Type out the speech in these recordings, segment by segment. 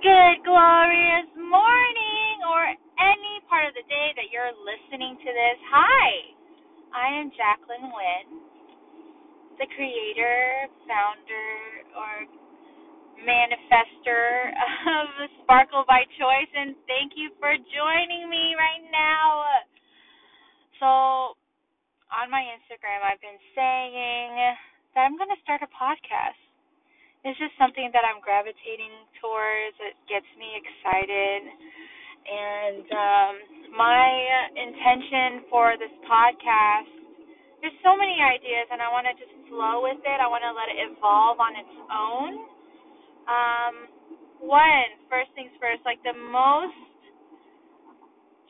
Good, glorious morning, or any part of the day that you're listening to this. Hi, I am Jacqueline Wynn, the creator, founder, or manifester of Sparkle by Choice, and thank you for joining me right now. So, on my Instagram, I've been saying that I'm going to start a podcast it's just something that I'm gravitating towards. It gets me excited. And um, my intention for this podcast, there's so many ideas, and I want to just flow with it. I want to let it evolve on its own. Um, one, first things first, like the most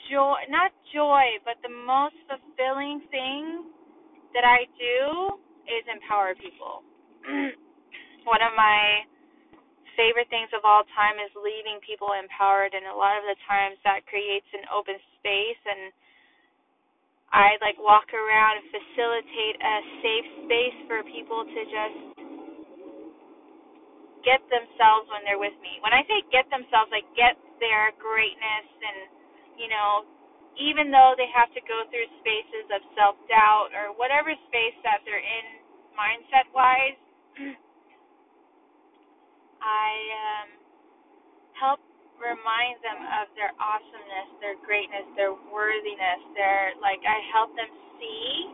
joy, not joy, but the most fulfilling thing that I do is empower people. one of my favorite things of all time is leaving people empowered and a lot of the times that creates an open space and I like walk around and facilitate a safe space for people to just get themselves when they're with me. When I say get themselves, like get their greatness and you know, even though they have to go through spaces of self doubt or whatever space that they're in mindset wise I um, help remind them of their awesomeness, their greatness, their worthiness. Their like I help them see.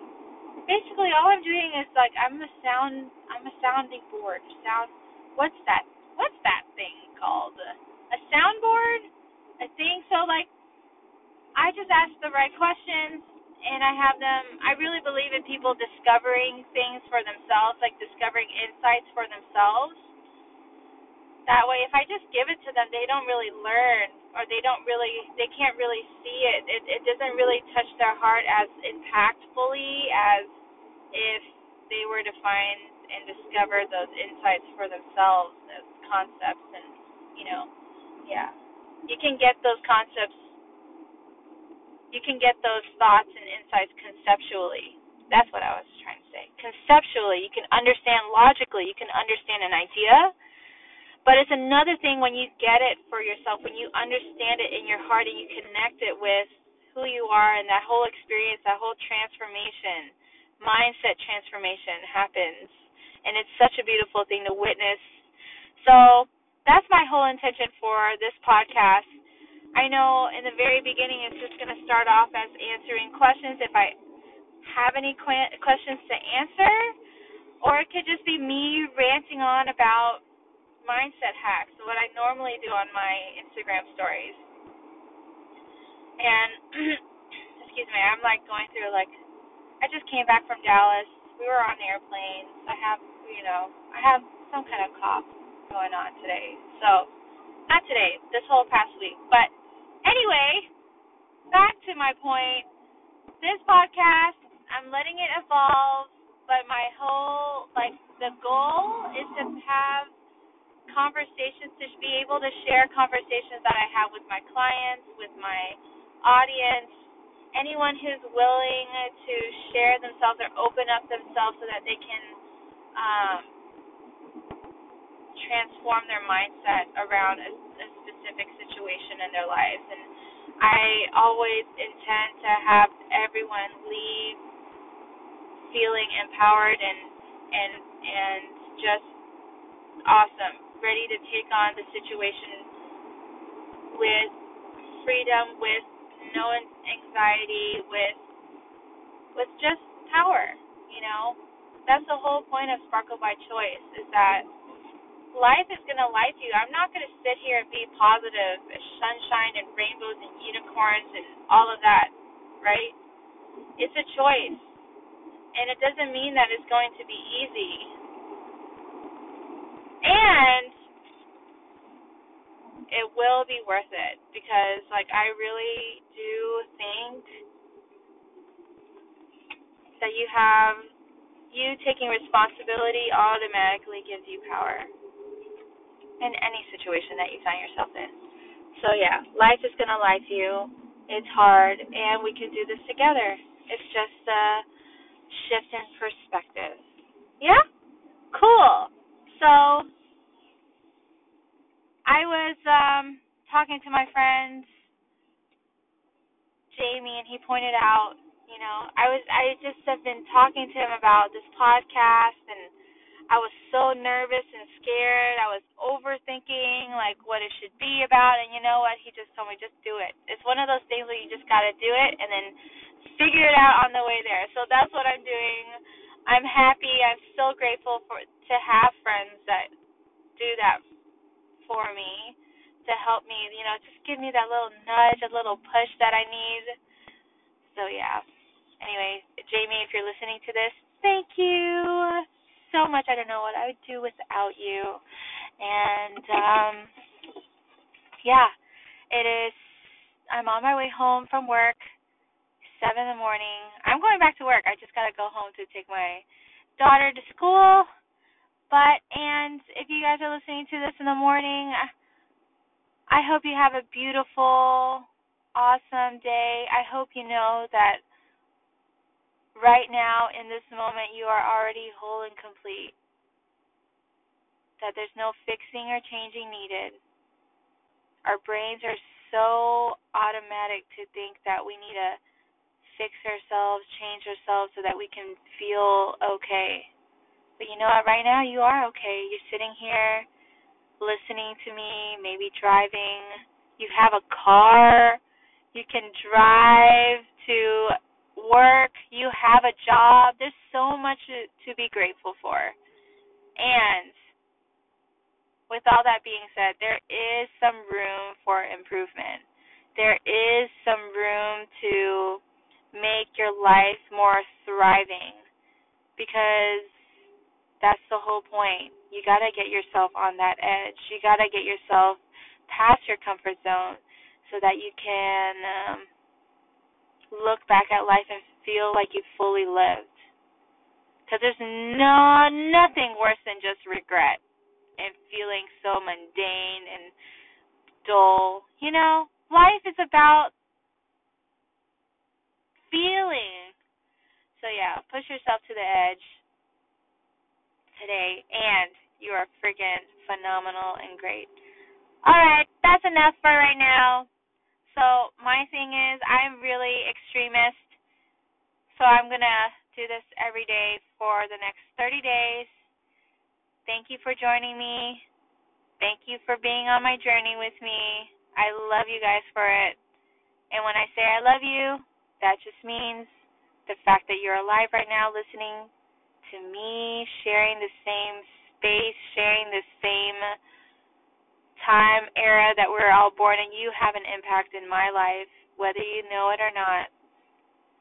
Basically, all I'm doing is like I'm a sound. I'm a sounding board. Sound. What's that? What's that thing called? A soundboard? I think so. Like I just ask the right questions and I have them. I really believe in people discovering things for themselves, like discovering insights for themselves that way if I just give it to them they don't really learn or they don't really they can't really see it. It it doesn't really touch their heart as impactfully as if they were to find and discover those insights for themselves, those concepts and you know, yeah. You can get those concepts you can get those thoughts and insights conceptually. That's what I was trying to say. Conceptually, you can understand logically, you can understand an idea but it's another thing when you get it for yourself, when you understand it in your heart and you connect it with who you are and that whole experience, that whole transformation, mindset transformation happens. And it's such a beautiful thing to witness. So that's my whole intention for this podcast. I know in the very beginning it's just going to start off as answering questions if I have any questions to answer, or it could just be me ranting on about mindset hacks, what I normally do on my Instagram stories. And excuse me, I'm like going through like I just came back from Dallas. We were on airplanes. I have you know, I have some kind of cough going on today. So not today, this whole past week. But anyway, back to my point. This podcast, I'm letting it evolve, but my whole like the goal is to have conversations to be able to share conversations that I have with my clients, with my audience, anyone who's willing to share themselves or open up themselves so that they can um, transform their mindset around a, a specific situation in their lives. And I always intend to have everyone leave feeling empowered and and and just awesome ready to take on the situation with freedom, with no anxiety, with with just power. You know, that's the whole point of Sparkle by Choice is that life is going to life you. I'm not going to sit here and be positive, sunshine and rainbows and unicorns and all of that, right? It's a choice. And it doesn't mean that it's going to be easy. And it will be worth it because like I really do think that you have you taking responsibility automatically gives you power in any situation that you find yourself in. So yeah, life is gonna lie to you. It's hard and we can do this together. It's just a shift in perspective. Yeah? Cool. So I was uh talking to my friends, Jamie, and he pointed out, you know, I was I just have been talking to him about this podcast and I was so nervous and scared. I was overthinking like what it should be about and you know what? He just told me just do it. It's one of those things where you just got to do it and then figure it out on the way there. So that's what I'm doing. I'm happy. I'm so grateful for to have friends that do that for me to help me, you know, just give me that little nudge, a little push that I need. So yeah. Anyway, Jamie, if you're listening to this, thank you so much. I don't know what I would do without you. And um yeah, it is I'm on my way home from work, seven in the morning. I'm going back to work. I just gotta go home to take my daughter to school. But and if you guys are listening to this in the morning, I hope you have a beautiful, awesome day. I hope you know that right now in this moment you are already whole and complete. That there's no fixing or changing needed. Our brains are so automatic to think that we need to fix ourselves, change ourselves so that we can feel okay. But you know what? Right now you are okay. You're sitting here listening to me, maybe driving. You have a car. You can drive to work, you have a job. There's so much to, be grateful for. And with all that being said, there is some room for improvement. There is some room to make your life more thriving because that's the whole point. You got to get yourself on that edge. You got to get yourself past your comfort zone so that you can um, look back at life and feel like you fully lived. Because there's no nothing worse than just regret and feeling so mundane and dull. You know, life is about feeling. So yeah, push yourself to the edge today and you are friggin' phenomenal and great. Alright, that's enough for right now. So my thing is, I'm really extremist. So I'm gonna do this every day for the next 30 days. Thank you for joining me. Thank you for being on my journey with me. I love you guys for it. And when I say I love you, that just means the fact that you're alive right now listening to me, sharing the same space, sharing the same time era that we're all born in, you have an impact in my life, whether you know it or not.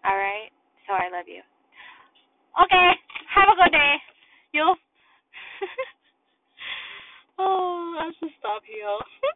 All right? So I love you. Okay. Have a good day. You'll. oh, I should stop here.